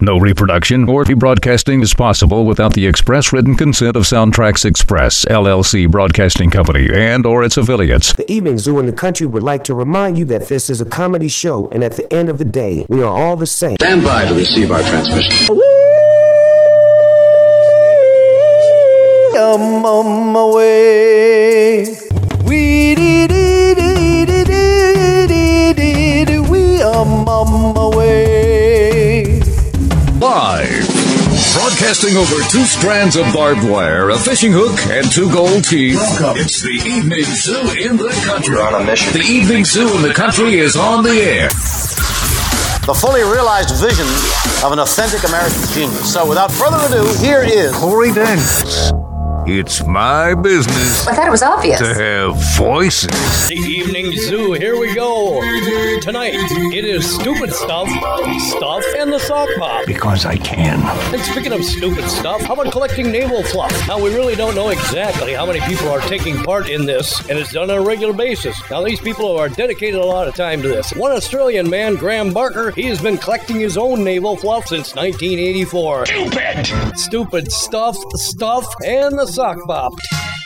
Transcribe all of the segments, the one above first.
No reproduction or rebroadcasting is possible without the express written consent of SoundtraX Express, LLC Broadcasting Company, and or its affiliates. The Evening Zoo in the Country would like to remind you that this is a comedy show, and at the end of the day, we are all the same. Stand by to receive our transmission. I'm on my way. We did it, we are on my way. Broadcasting over two strands of barbed wire, a fishing hook, and two gold teeth. Welcome. It's the Evening Zoo in the country. You're on a mission. The Evening Zoo in the country is on the air. The fully realized vision of an authentic American genius. So, without further ado, here is Corey Daniels. It's my business I thought it was obvious. to have voices. The Evening Zoo, here we go. Tonight, it is stupid stuff, stuff, and the sock bop. Because I can. And speaking of stupid stuff, how about collecting navel fluff? Now, we really don't know exactly how many people are taking part in this, and it's done on a regular basis. Now, these people are dedicated a lot of time to this. One Australian man, Graham Barker, he has been collecting his own navel fluff since 1984. Stupid! Stupid stuff, stuff, and the sock bop.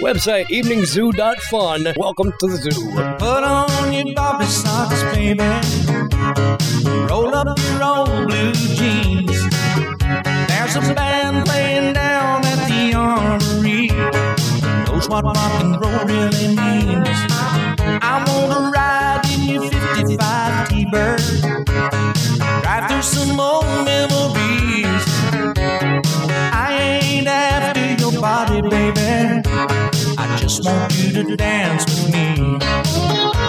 Website eveningzoo.fun. Welcome to the zoo. Put on your Bobby socks, baby. Roll up your old blue jeans. There's a band playing down at the armory. Knows what rock and roll really means. I wanna ride in your 55 T-Bird. Drive through some old memories. Body, baby. I just want you to dance with me.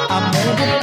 I'm gonna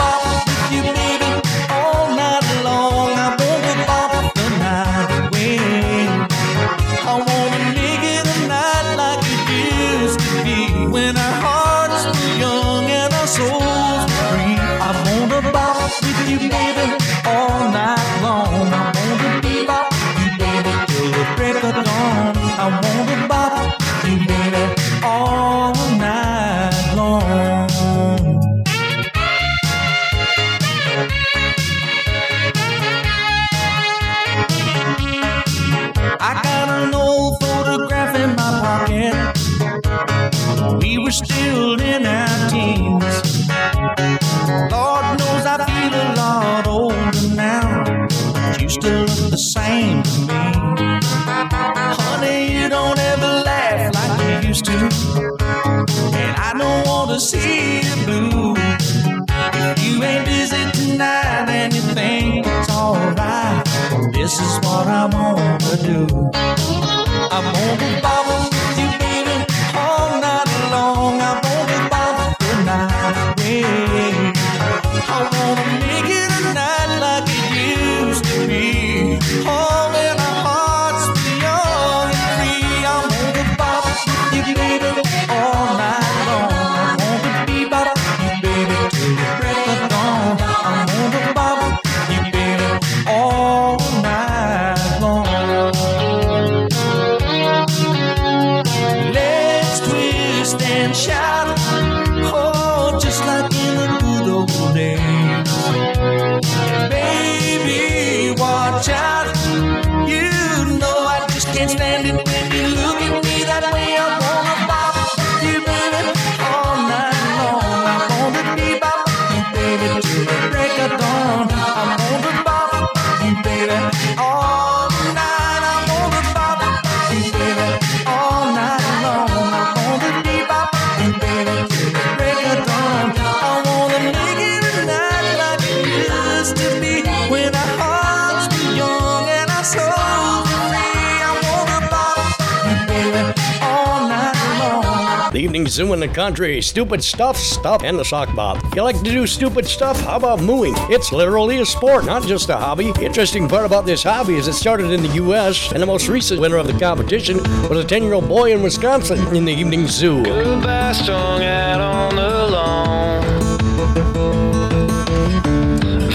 Zoo in the country. Stupid stuff, stuff, and the sock bop. You like to do stupid stuff? How about mooing? It's literally a sport, not just a hobby. Interesting part about this hobby is it started in the U.S., and the most recent winner of the competition was a 10 year old boy in Wisconsin in the Evening Zoo. Goodbye strung out on the lawn.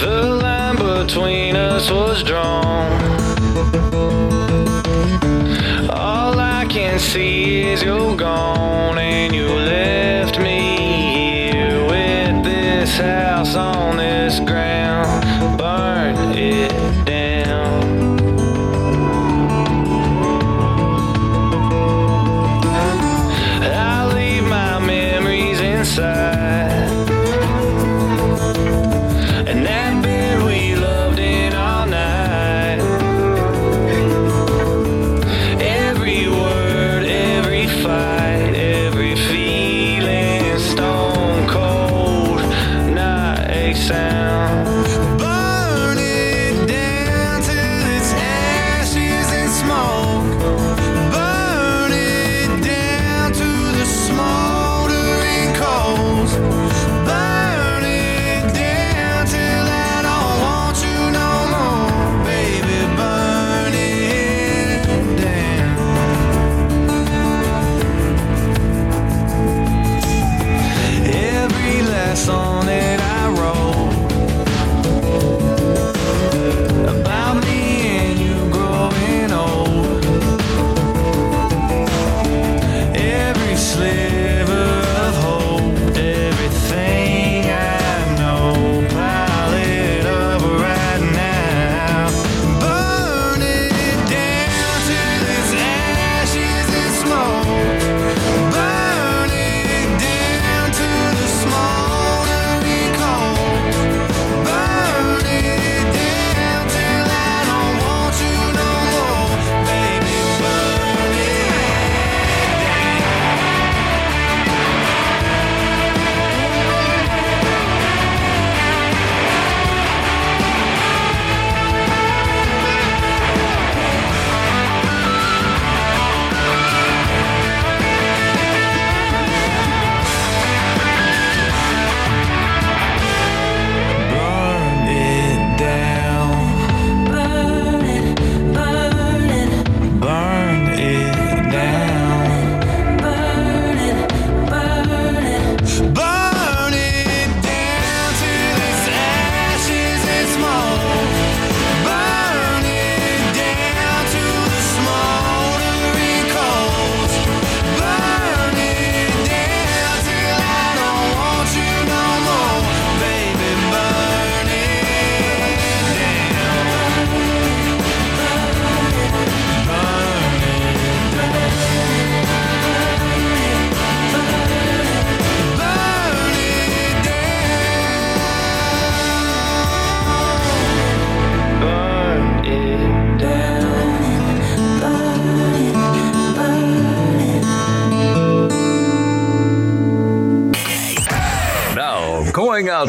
The line between us was drawn. Can see is you're gone, and you left me here with this house on this ground. Burn it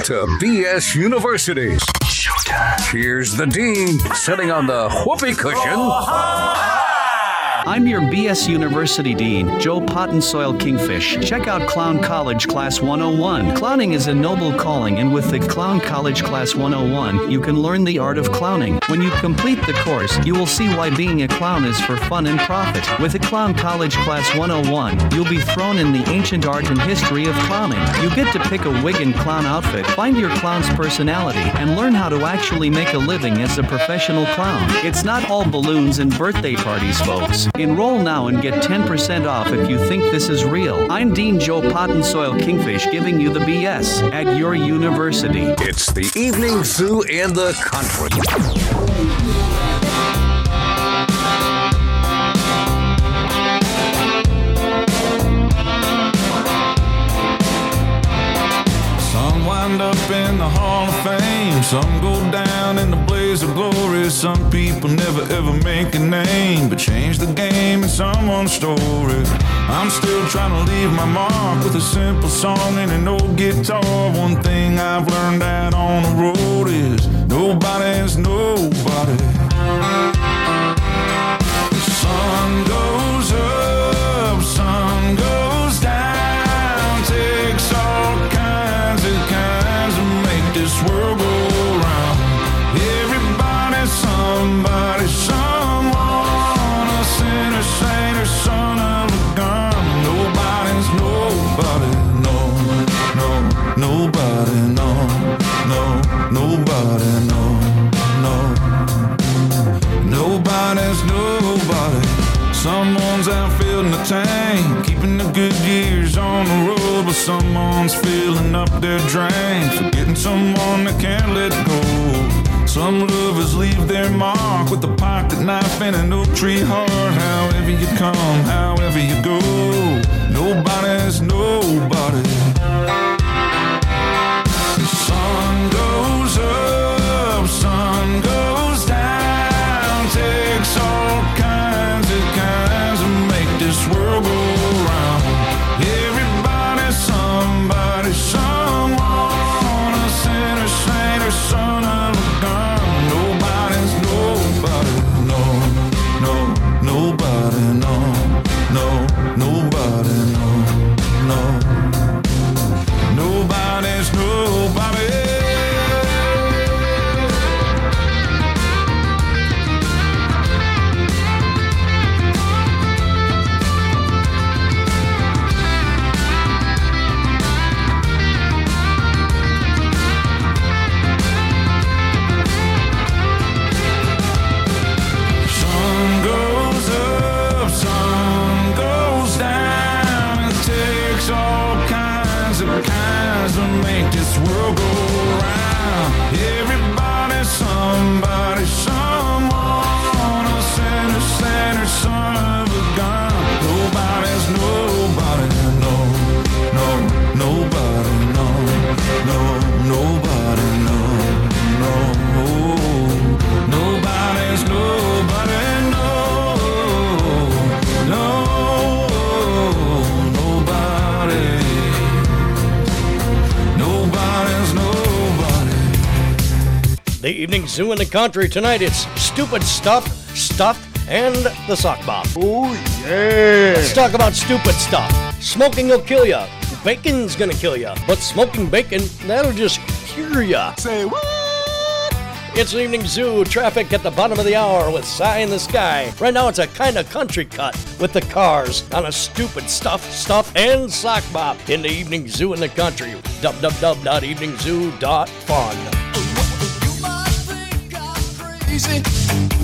to BS University. Here's the dean sitting on the whoopee cushion. Oh, I'm your BS University Dean, Joe Potin' Soil Kingfish. Check out Clown College Class 101. Clowning is a noble calling, and with the Clown College Class 101, you can learn the art of clowning. When you complete the course, you will see why being a clown is for fun and profit. With the Clown College Class 101, you'll be thrown in the ancient art and history of clowning. You get to pick a wig and clown outfit, find your clown's personality, and learn how to actually make a living as a professional clown. It's not all balloons and birthday parties, folks. Enroll now and get 10% off if you think this is real. I'm Dean Joe Potin' Soil Kingfish giving you the BS at your university. It's the evening zoo in the country. Wind up in the Hall of Fame, some go down in the blaze of glory. Some people never ever make a name, but change the game in someone's story. I'm still trying to leave my mark with a simple song and an old guitar. One thing I've learned out on the road is nobody's nobody. The tank, keeping the good years on the road, but someone's filling up their drain, forgetting someone that can't let go. Some lovers leave their mark with a pocket knife and an oak tree heart. However you come, however you go, nobody's nobody. The evening zoo in the country tonight. It's stupid stuff, stuff, and the sock bop. Oh yeah! Let's talk about stupid stuff. Smoking will kill ya. Bacon's gonna kill ya. But smoking bacon, that'll just cure ya. Say what? It's an evening zoo traffic at the bottom of the hour with Sigh in the Sky. Right now it's a kind of country cut with the cars on a stupid stuff, stuff, and sock bop in the evening zoo in the country. www.eveningzoo.fun. crazy.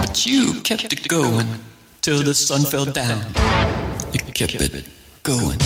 But you kept it going till the sun fell down. You kept it going.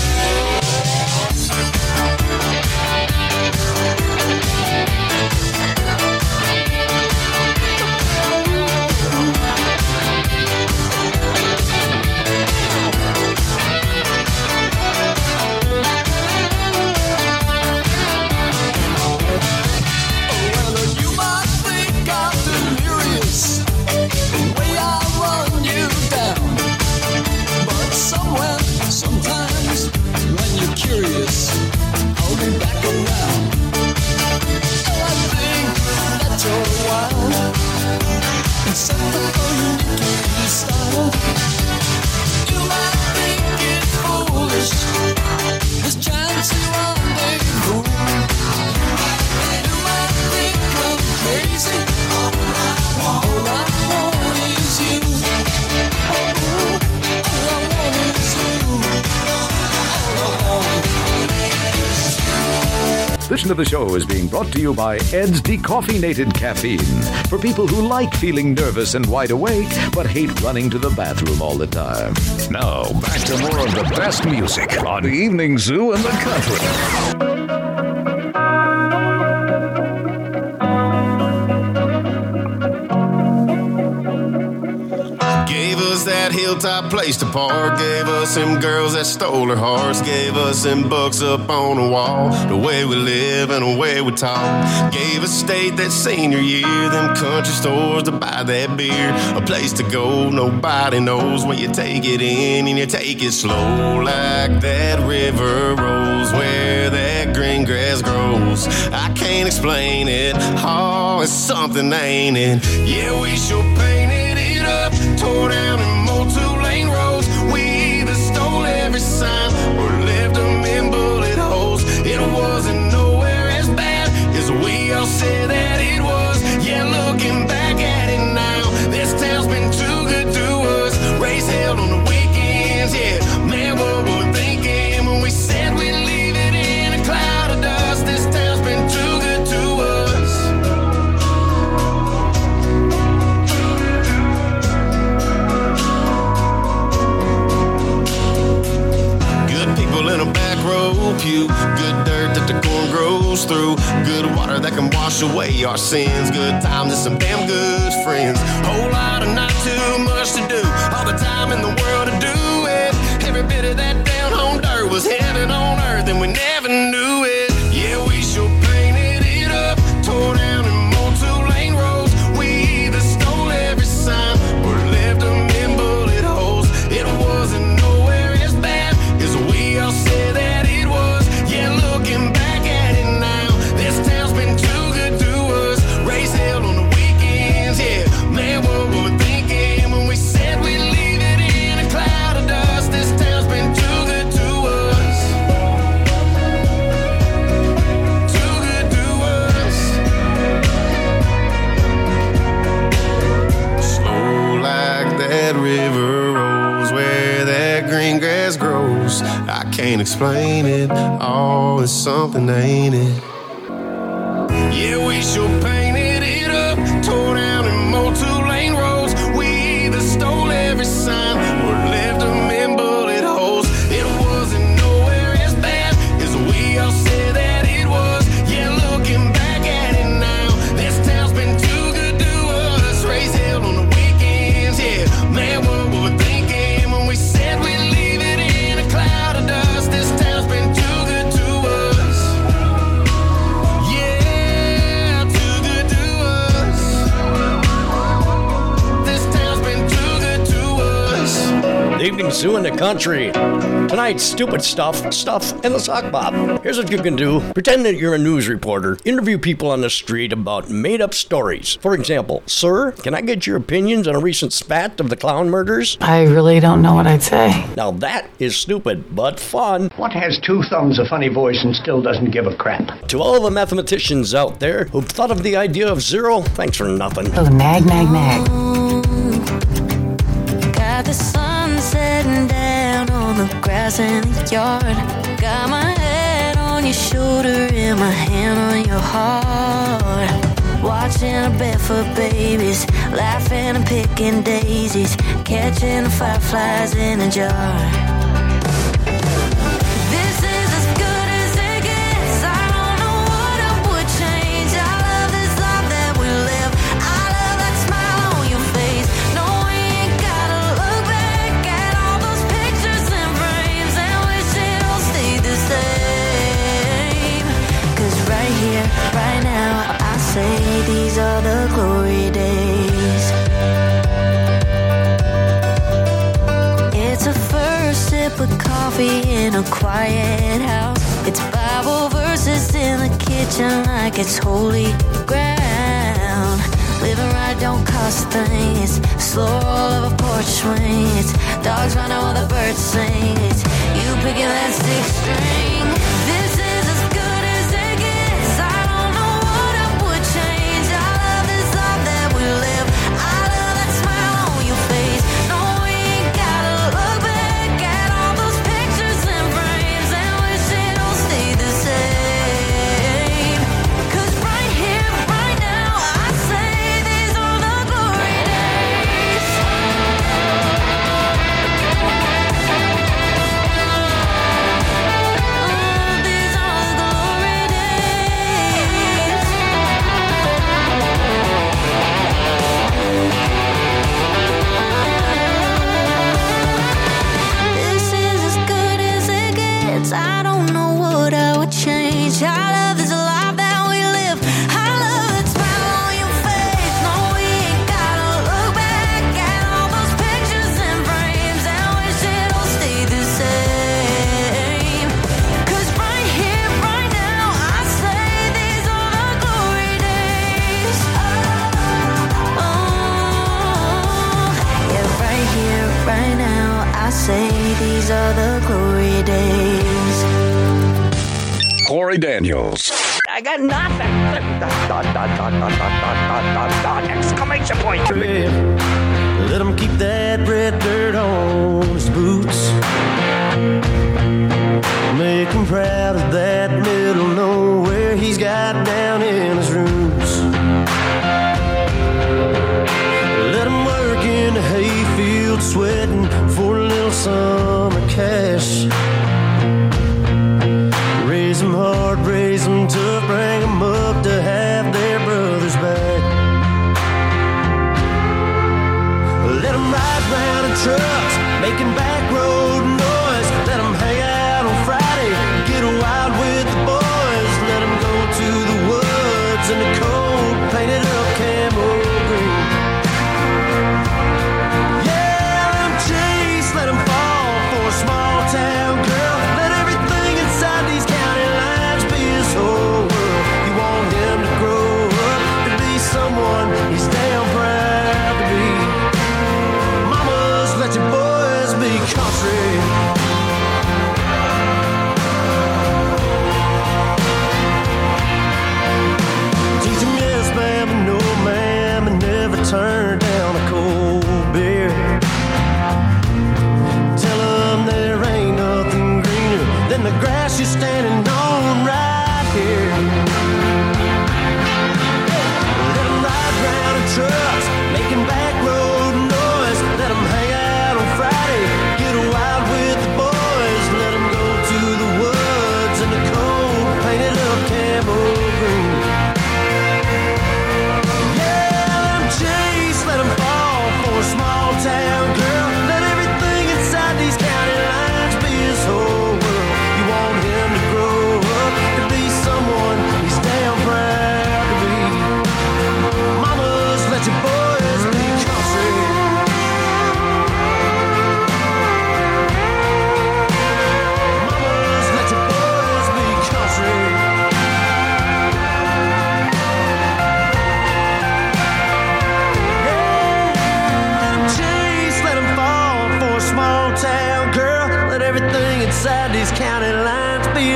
The show is being brought to you by Ed's Decaffeinated Caffeine for people who like feeling nervous and wide awake but hate running to the bathroom all the time. Now, back to more of the best music on the Evening Zoo and the Country. Hilltop place to park. Gave us them girls that stole our hearts. Gave us them books up on the wall. The way we live and the way we talk. Gave us state that senior year. Them country stores to buy that beer. A place to go nobody knows when you take it in and you take it slow. Like that river rolls where that green grass grows. I can't explain it. Oh, it's something, ain't it? Yeah, we sure painted it up. Tore down and row. Good dirt that the corn grows through. Good water that can wash away our sins. Good times and some damn good friends. Whole lot of not too much to do. All the time in the world to do it. Every bit of that down home dirt was heaven on earth, and we never knew explain it. Oh, it's something, ain't it? The Zoo in the Country. Tonight's stupid stuff, stuff, and the sock bop. Here's what you can do pretend that you're a news reporter. Interview people on the street about made up stories. For example, Sir, can I get your opinions on a recent spat of the clown murders? I really don't know what I'd say. Now that is stupid, but fun. What has two thumbs, a funny voice, and still doesn't give a crap? To all the mathematicians out there who've thought of the idea of zero, thanks for nothing. Oh, nag, nag, nag on the grass in the yard. Got my head on your shoulder and my hand on your heart. Watching a bed for babies, laughing and picking daisies, catching the fireflies in a jar. coffee in a quiet house. It's Bible verses in the kitchen like it's holy ground. Living right don't cost a thing. It's slow roll of a porch swing. It's dogs running while the birds sing. round trucks, making back roads.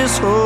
this hole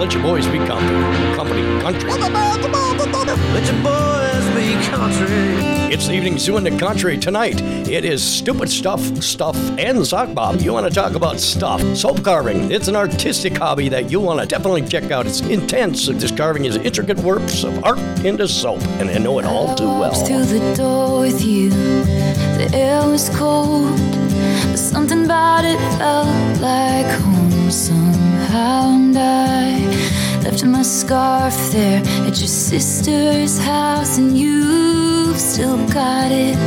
let your boys be company. Company, country. Let your boys be country. It's the evening zoo in the country tonight. It is stupid stuff, stuff, and sock bop. You want to talk about stuff? Soap carving. It's an artistic hobby that you want to definitely check out. It's intense. This carving is intricate works of art into soap, and I know it all too well. to the door with you. The air was cold, but something about it felt like home somehow. And I left my scarf there at your sister's house, and you've still got it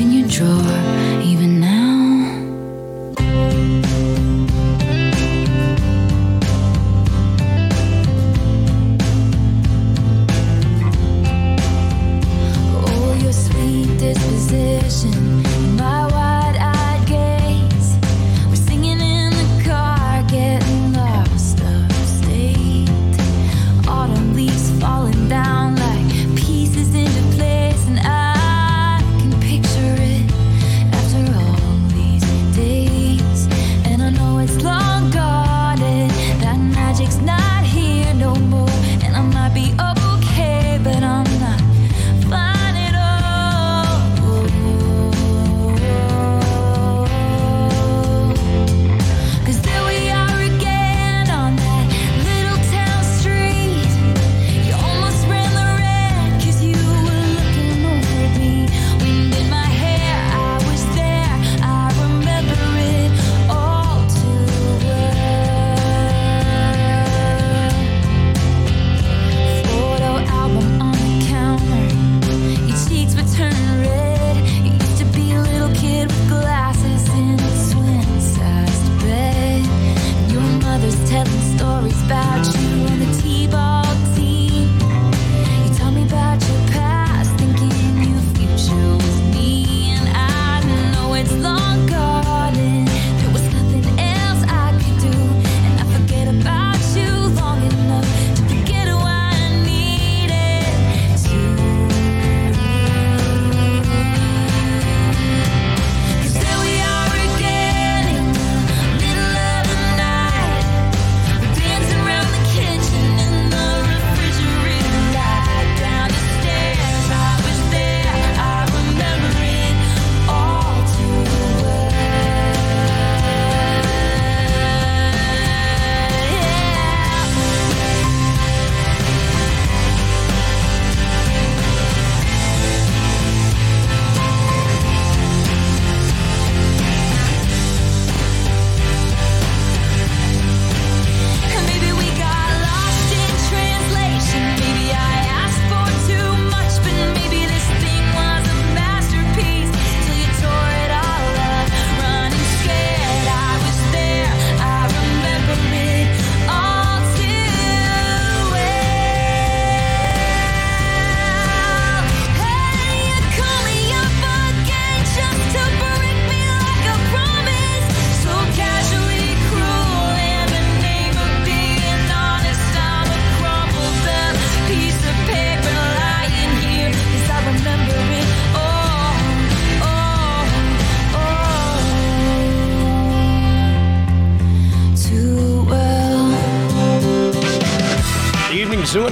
in your drawer even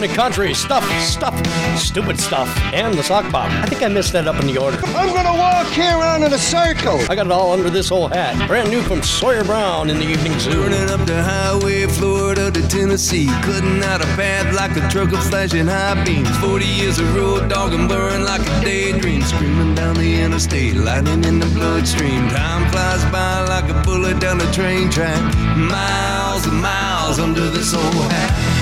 evening the country. Stuff, stuff, stupid stuff, and the sock bop. I think I missed that up in the order. I'm gonna walk here around in a circle. I got it all under this whole hat. Brand new from Sawyer Brown in the evening zoo. Turning up the highway, Florida to Tennessee. Cutting out a path like a truck of flashing high beams. 40 years of road dog and blurring like a daydream. Screaming down the interstate, lightning in the bloodstream. Time flies by like a bullet down the train track. Miles and miles under this old hat.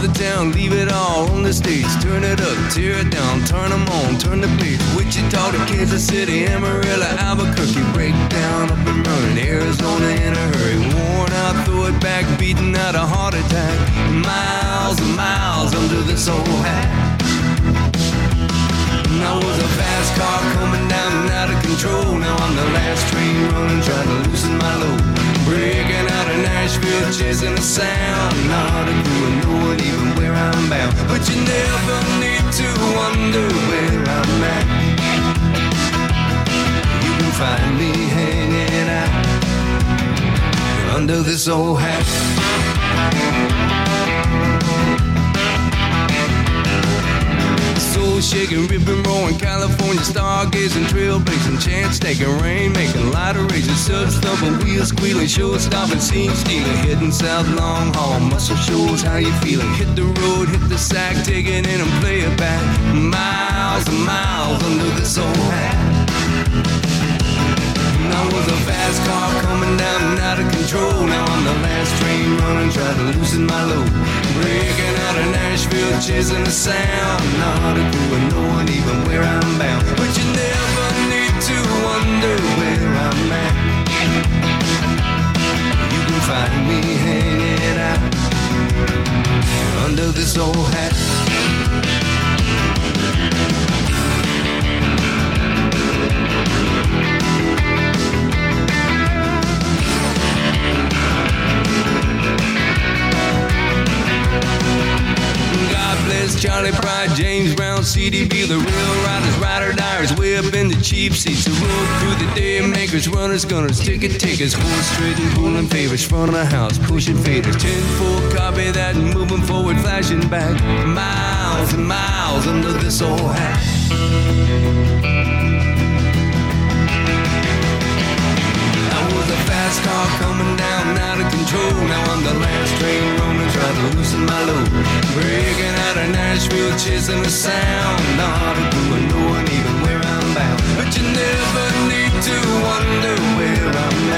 Another town, leave it all on the stage. Turn it up, tear it down, turn them on, turn the page. Wichita to Kansas City, Amarillo, Albuquerque. Break down, up and running, Arizona in a hurry. Worn out, throw it back, beating out a heart attack. Miles and miles under this old hat fast car coming down and out of control. Now I'm the last train running, trying to loosen my load. Breaking out of Nashville, chasing the sound. Not a clue, no one even where I'm bound. But you never need to wonder where I'm at. You can find me hanging out under this old hat. Soul shaking, ripping, roaring, California stargazing, trailblazing, chance taking, rain making, light erasing, sub thumping, wheels squealing, show stopping, scene stealing, heading south, long haul, muscle shows how you feeling. Hit the road, hit the sack, take it in and play it back. Miles and miles under this old hat. To loosen my load. Breaking out of Nashville, chasing the sound. Not a clue and no one even where I'm bound. But you never need to wonder where I'm at. You can find me hanging out under this old hat. Charley Pride, James Brown, CDB, the real riders, rider diers, way up in the cheap seats. The road through the day makers, runners, gunners, ticket takers, horse trading, pulling favors, front of the house, pushing faders. 10 full copy that, moving forward, flashing back. Miles and miles under this old hat. Fast car coming down, out of control. Now I'm the last train roaming, trying to loosen my load. Breaking out of Nashville, chasing the sound. Not clue, and no one even where I'm bound. But you never need to wonder where I'm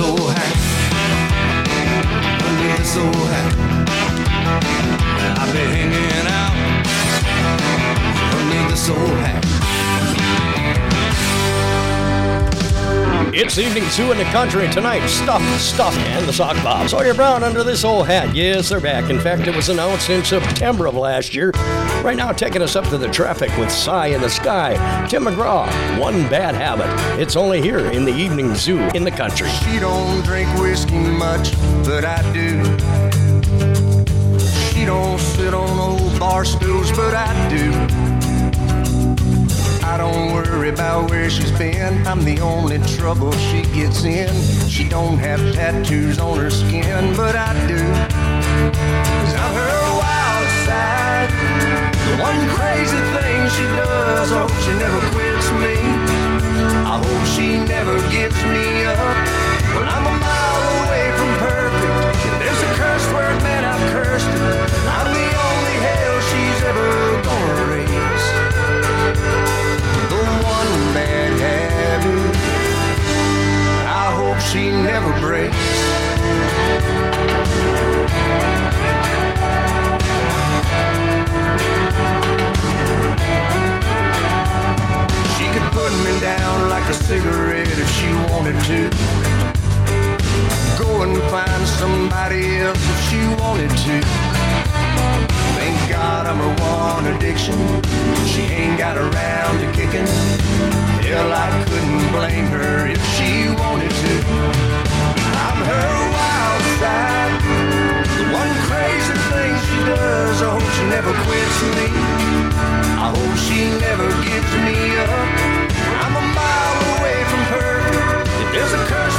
old hat, under this old hat. I've been hanging out under this old hat. It's evening zoo in the country tonight. Stuff, stuff, and the sock bop. Sawyer Brown under this old hat. Yes, they're back. In fact, it was announced in September of last year. Right now, taking us up to the traffic with Cy in the Sky. Tim McGraw, One Bad Habit. It's only here in the evening zoo in the country. She don't drink whiskey much, but I do. She don't sit on old bar stools, but I do. I don't worry about where she's been. I'm the only trouble she gets in. She don't have tattoos on her skin, but I do. Cause I'm her wild side. The one crazy thing she does. I hope she never quits me. I hope she never gives me up. Well, I'm a she never breaks. She could put me down like a cigarette if she wanted to. Go and find somebody else if she wanted to. Thank God I'm her one addiction. She ain't got around to kicking. Hell, I couldn't blame her if she wanted to. I'm her wild side. The one crazy thing she does. I hope she never quits me. I hope she never gives me up. I'm a mile away from perfect. If there's a curse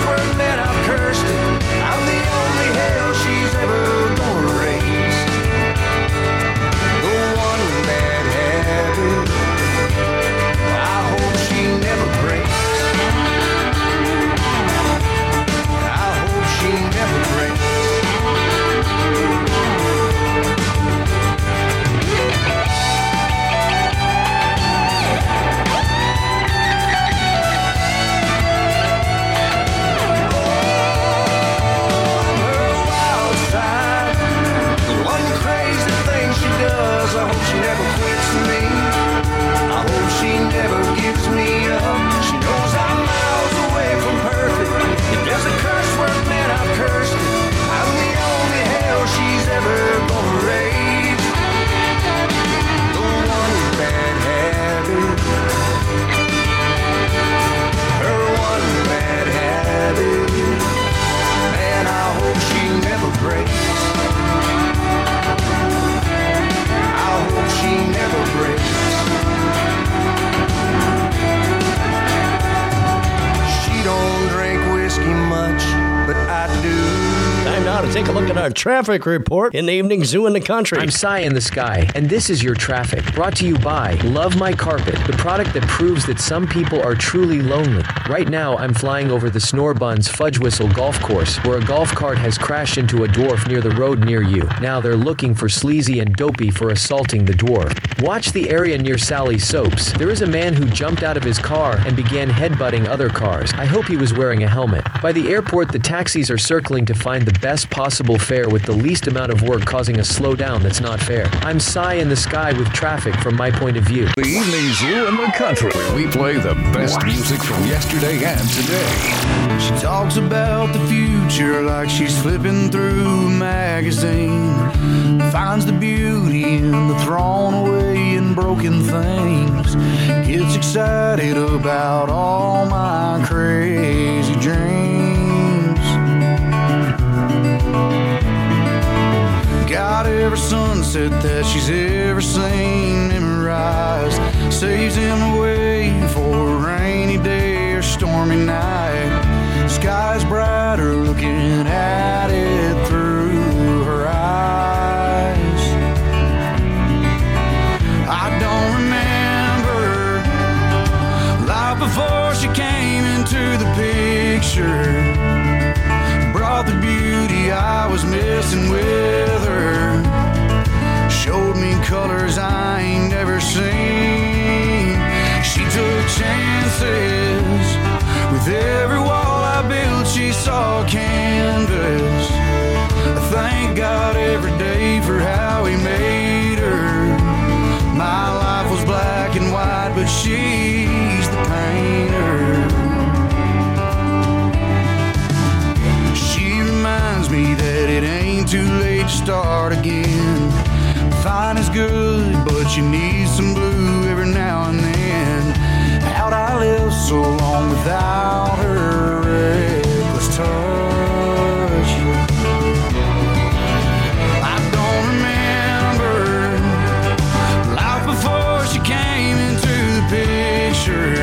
I've traffic report in the evening zoo in the country. I'm Cy in the Sky, and this is your traffic. Brought to you by Love My Carpet, the product that proves that some people are truly lonely. Right now, I'm flying over the Snorebuns Fudge Whistle Golf Course, where a golf cart has crashed into a dwarf near the road near you. Now they're looking for Sleazy and Dopey for assaulting the dwarf. Watch the area near Sally Soaps. There is a man who jumped out of his car and began headbutting other cars. I hope he was wearing a helmet. By the airport, the taxis are circling to find the best possible fare with the least amount of work causing a slowdown that's not fair. I'm Cy in the Sky with traffic from my point of view. The evening zoo in the country, where we play the best music from yesterday and today. She talks about the future like she's flipping through a magazine. Finds the beauty in the thrown away and broken things. Gets excited about all my crazy dreams. Sunset that she's ever seen memorized. Saves him away for a rainy day or stormy night. Sky's brighter looking at it through her eyes. I don't remember life before she came into the picture. Brought the beauty I was missing with colors I ain't never seen. She took chances with every wall I built. She saw canvas. I thank God every day for how He made her. My life was black and white, but she's the painter. She reminds me that it ain't too late to start again. Fine is good, but you need some blue every now and then. How'd I live so long without her reckless touch? I don't remember life before she came into the picture.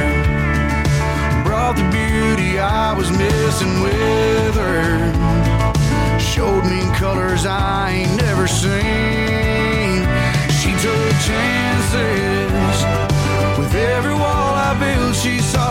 Brought the beauty I was missing with her. Showed me colors I ain't never seen. Chances. With every wall I build, she saw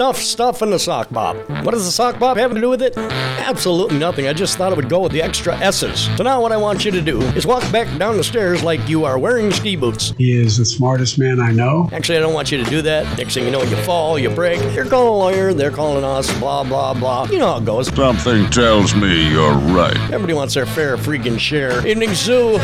stuff, stuff in the sock bop. What does the sock bop have to do with it? Absolutely nothing. I just thought it would go with the extra S's. So now what I want you to do is walk back down the stairs like you are wearing ski boots. He is the smartest man I know. Actually, I don't want you to do that. Next thing you know, you fall, you break. You're calling a lawyer, they're calling us, blah, blah, blah. You know how it goes. Something tells me you're right. Everybody wants their fair freaking share. Evening Zoo.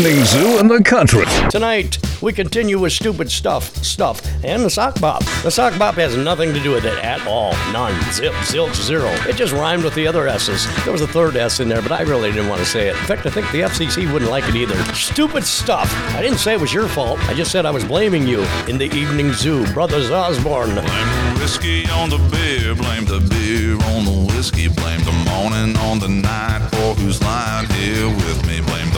Evening Zoo in the Country. Tonight, we continue with stupid stuff, stuff, and the sock bop. The sock bop has nothing to do with it at all. None. Zip, zilch, zero. It just rhymed with the other S's. There was a third S in there, but I really didn't want to say it. In fact, I think the FCC wouldn't like it either. Stupid stuff. I didn't say it was your fault. I just said I was blaming you in the evening zoo. Brothers Osborne. Blame the whiskey on the beer, blame the beer on the whiskey, blame the morning on the night for who's lying here with me. Blame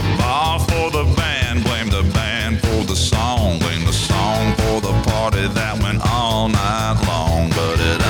bar for the band, blame the band for the song, blame the song for the party that went all night long. But it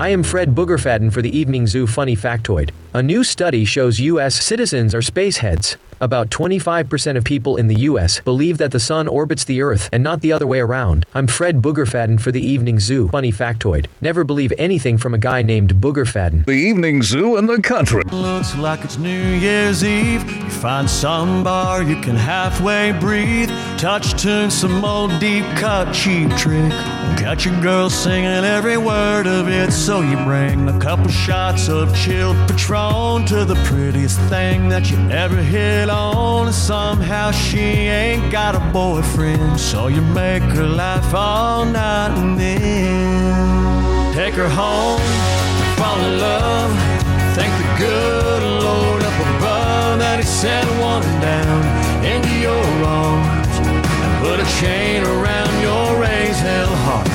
I am Fred Boogerfadden for the Evening Zoo Funny Factoid. A new study shows U.S. citizens are spaceheads. About 25% of people in the U.S. believe that the sun orbits the Earth and not the other way around. I'm Fred Boogerfadden for the Evening Zoo Funny Factoid. Never believe anything from a guy named Boogerfadden. The Evening Zoo in the Country. Looks like it's New Year's Eve. You find some bar you can halfway breathe. Touch tune some old deep cut cheap trick. Got your girl singing every word of it, so you bring a couple shots of chilled Patron to the prettiest thing that you ever hit on. And somehow she ain't got a boyfriend, so you make her laugh all night and then take her home, fall in love. Thank the good Lord up above that He sent one down into your arms put a chain around your raised hell heart.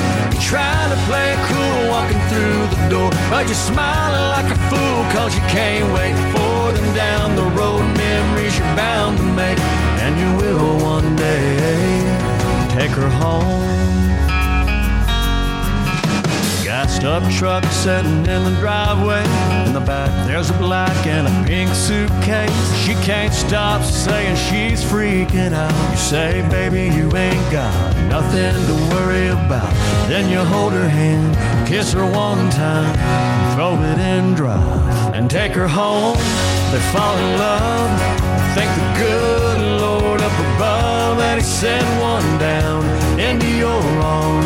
Trying to play cool walking through the door, but you're smiling like a fool cause you can't wait for them down the road. Memories you're bound to make, and you will one day take her home. Up truck sitting in the driveway. In the back, there's a black and a pink suitcase. She can't stop saying she's freaking out. You say, baby, you ain't got nothing to worry about. Then you hold her hand, kiss her one time, throw it in drive, and take her home. They fall in love. Thank the good Lord up above. And he send one down into your arms.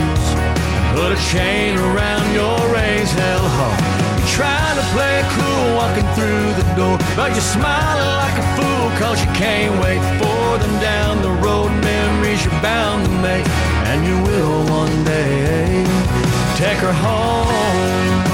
Put a chain around your raised hell heart. You're trying to play cool walking through the door, but you're smiling like a fool cause you can't wait for them down the road. Memories you're bound to make, and you will one day take her home.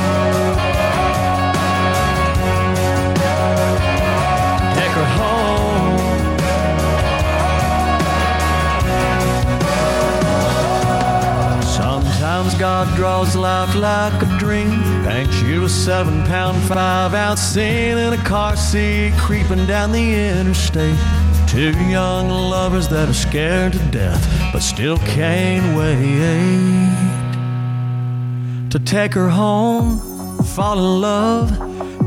God draws life like a dream. Thanks you a seven pound, five ounce sin in a car seat creeping down the interstate. Two young lovers that are scared to death, but still can't wait to take her home, fall in love.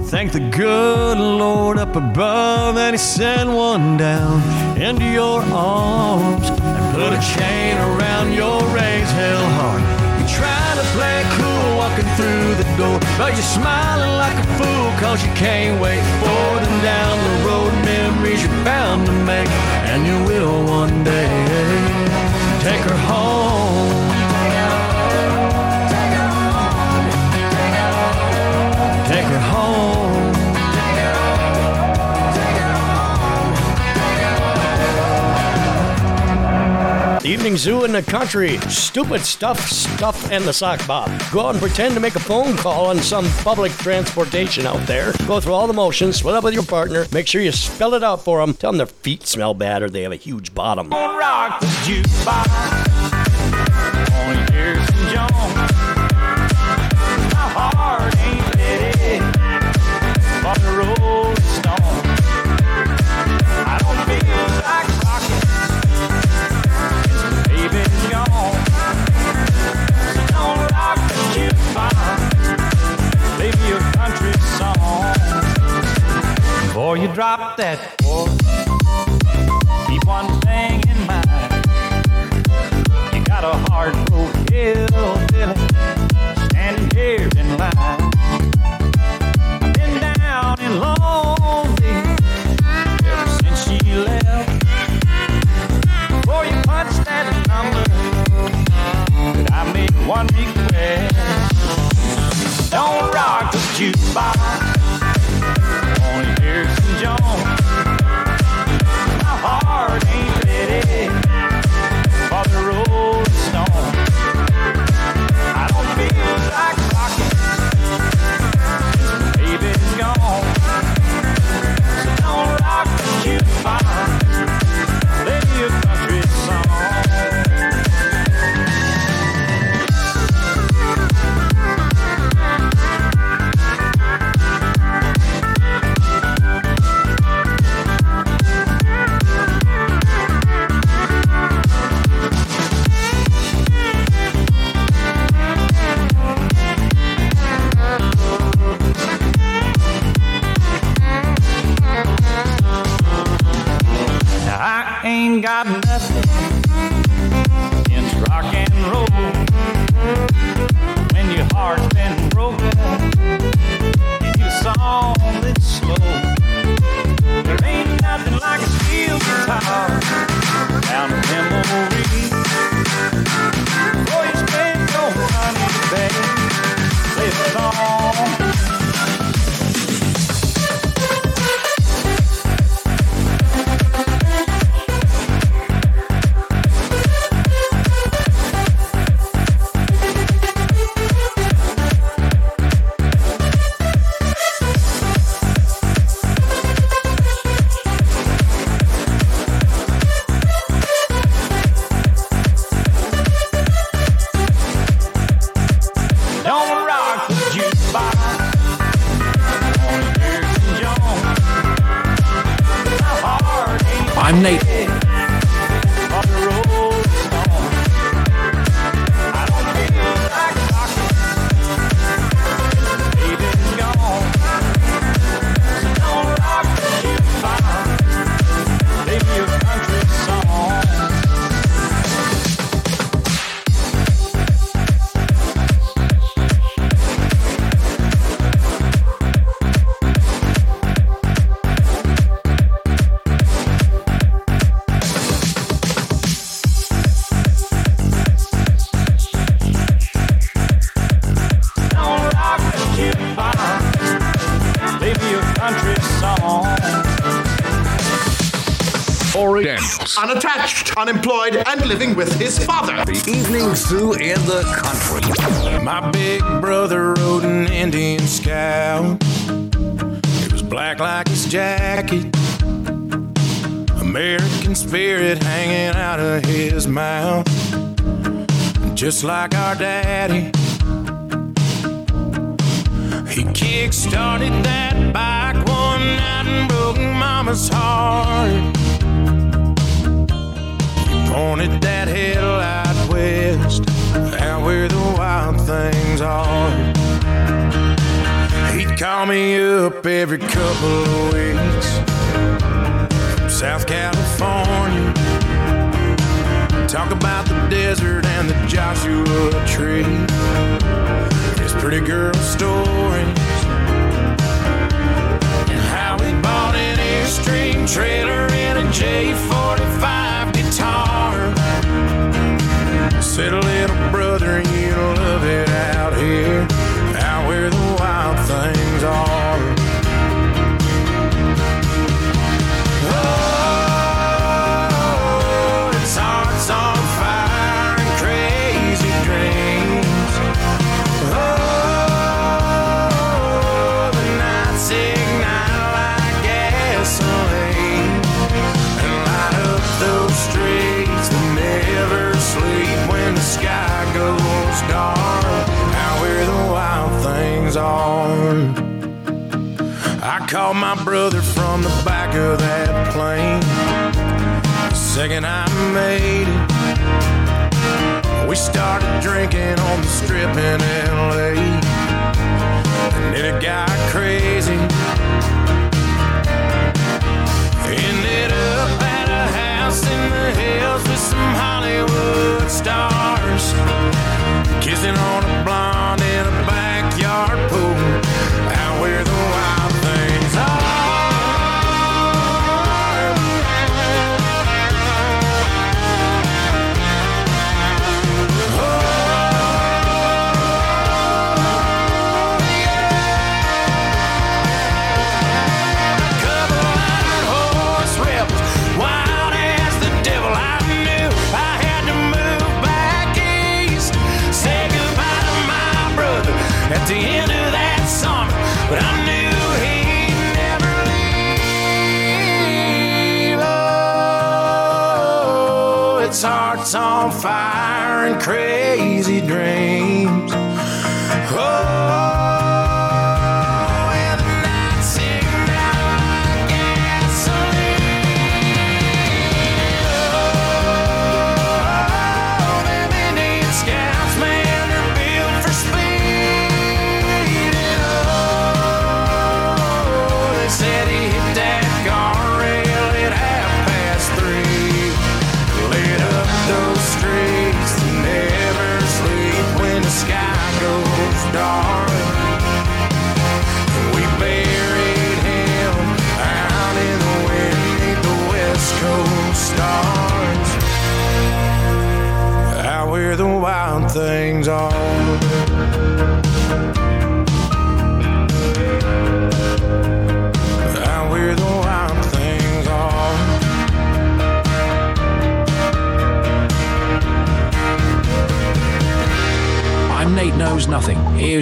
Thank the good Lord up above, and He sent one down into your arms and put a chain around your raised hell heart. You try to play it cool walking through the door, but you're smiling like a fool cause you can't wait for them down the road. Memories you're bound to make, and you will one day take her home. Evening zoo in the country. Stupid stuff, stuff, and the sock bop. Go out and pretend to make a phone call on some public transportation out there. Go through all the motions, split up with your partner. Make sure you spell it out for them. Tell them their feet smell bad or they have a huge bottom. Rock the jukebox. Jones. Before you drop that chord, keep one thing in mind. You got a hard road hillbilly standing here in line. Been down and lonely ever since she left. Before you punch that number, could I make one request? Don't rock the jukebox. Unemployed, and living with his father. The evening zoo in the country. My big brother rode an Indian scout. It was black like his jacket. American spirit hanging out of his mouth. Just like our daddy. He kick-started that bike one night and broke mama's heart. Pointed that headlight west, out where the wild things are. He'd call me up every couple of weeks from South California. Talk about the desert and the Joshua tree. His pretty girl stories. And how he bought an Airstream trailer and a J45 guitar. Said, little brother, you'll Called my brother from the back of that plane. The second I made it, we started drinking on the strip in LA. And then it got crazy. Ended up at a house in the hills with some Hollywood stars. Kissing on a blonde on fire and crazy dreams.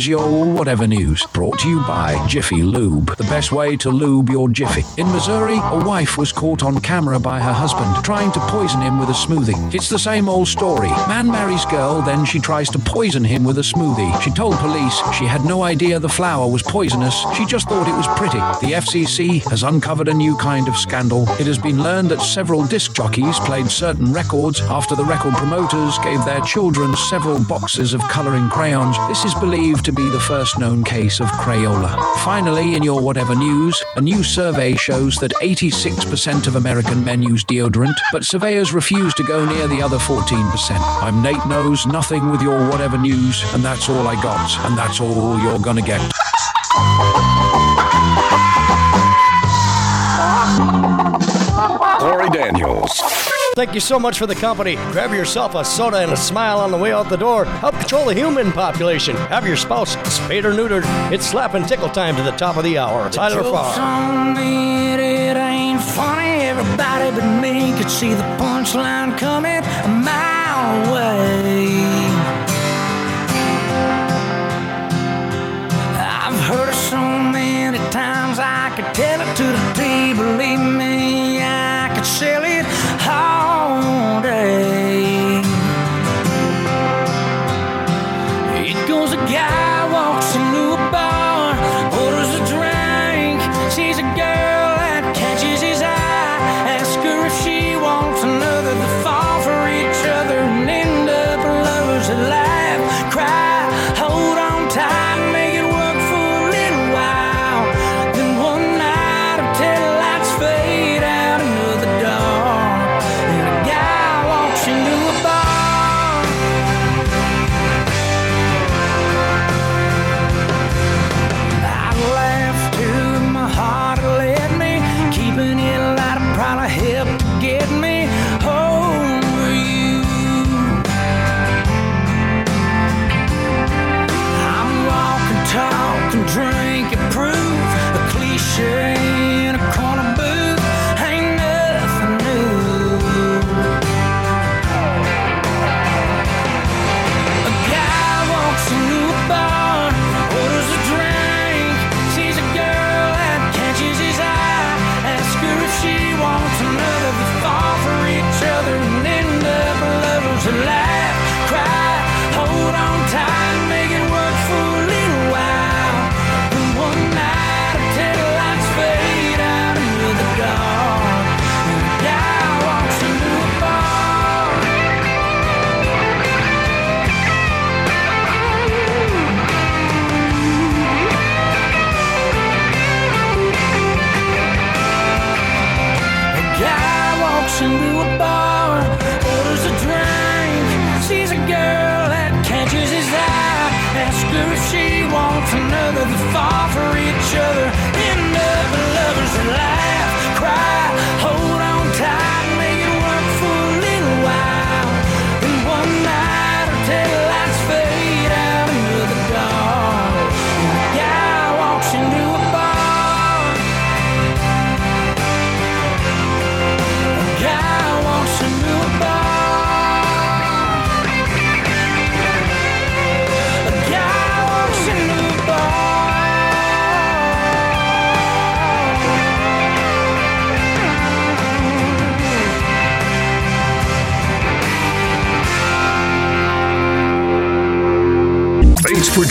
Your whatever news. Brought to you by Jiffy Lube, the best way to lube your Jiffy. In Missouri, a wife was caught on camera by her husband trying to poison him with a smoothie. It's the same old story. Man marries girl, then she tries to poison him with a smoothie. She told police she had no idea the flour was poisonous. She just thought it was pretty. The FCC has uncovered a new kind of scandal. It has been learned that several disc jockeys played certain records after the record promoters gave their children several boxes of coloring crayons. This is believed to be the first known case of Crayola. Finally, in your whatever news, a new survey shows that 86% of American men use deodorant, but surveyors refuse to go near the other 14%. I'm Nate Knows Nothing with your whatever news, and that's all I got, and that's all you're gonna get. Thank you so much for the company. Grab yourself a soda and a smile on the way out the door. Help control the human population. Have your spouse spayed or neutered. It's slap and tickle time to the top of the hour. Tyler Farr. It ain't funny, everybody but me could see the punchline coming a mile away.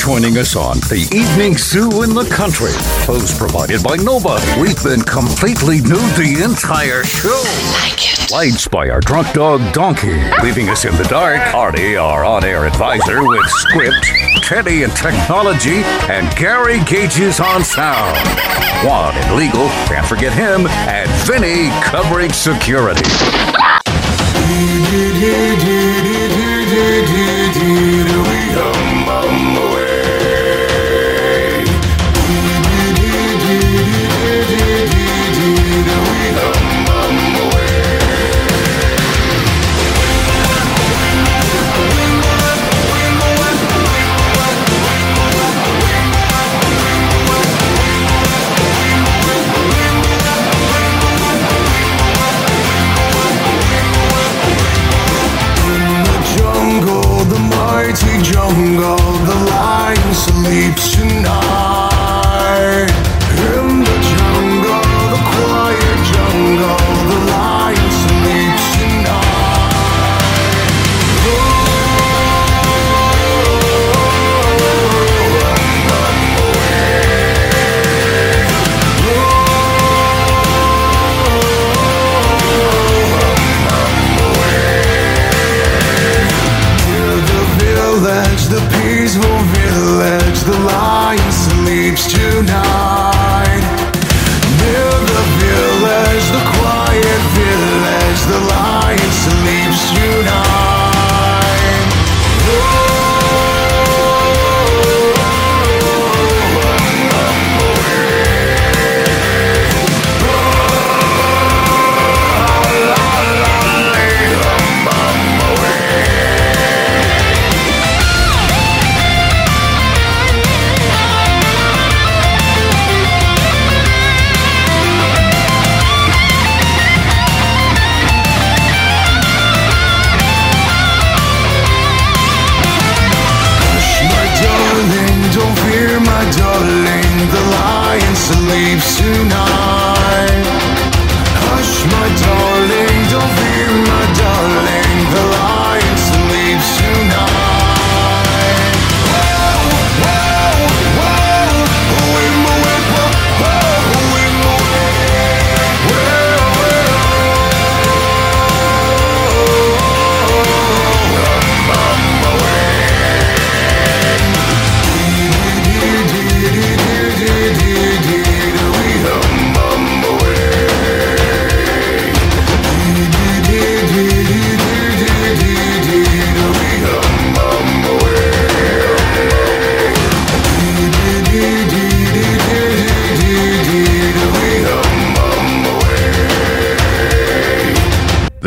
joining us on The Evening Zoo in the Country. Clothes provided by Nova. We've been completely nude the entire show. Like Lights by our drunk dog Donkey. Leaving us in the dark. Artie, our on air advisor, with script, Teddy and technology, and Gary Gages on sound. Juan and legal. Can't forget him. And Vinny covering security. long ago the lion sleeps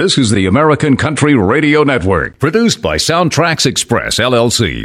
This is the American Country Radio Network, produced by SoundtraX Express, LLC,